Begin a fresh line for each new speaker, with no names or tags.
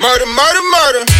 Murder, murder, murder.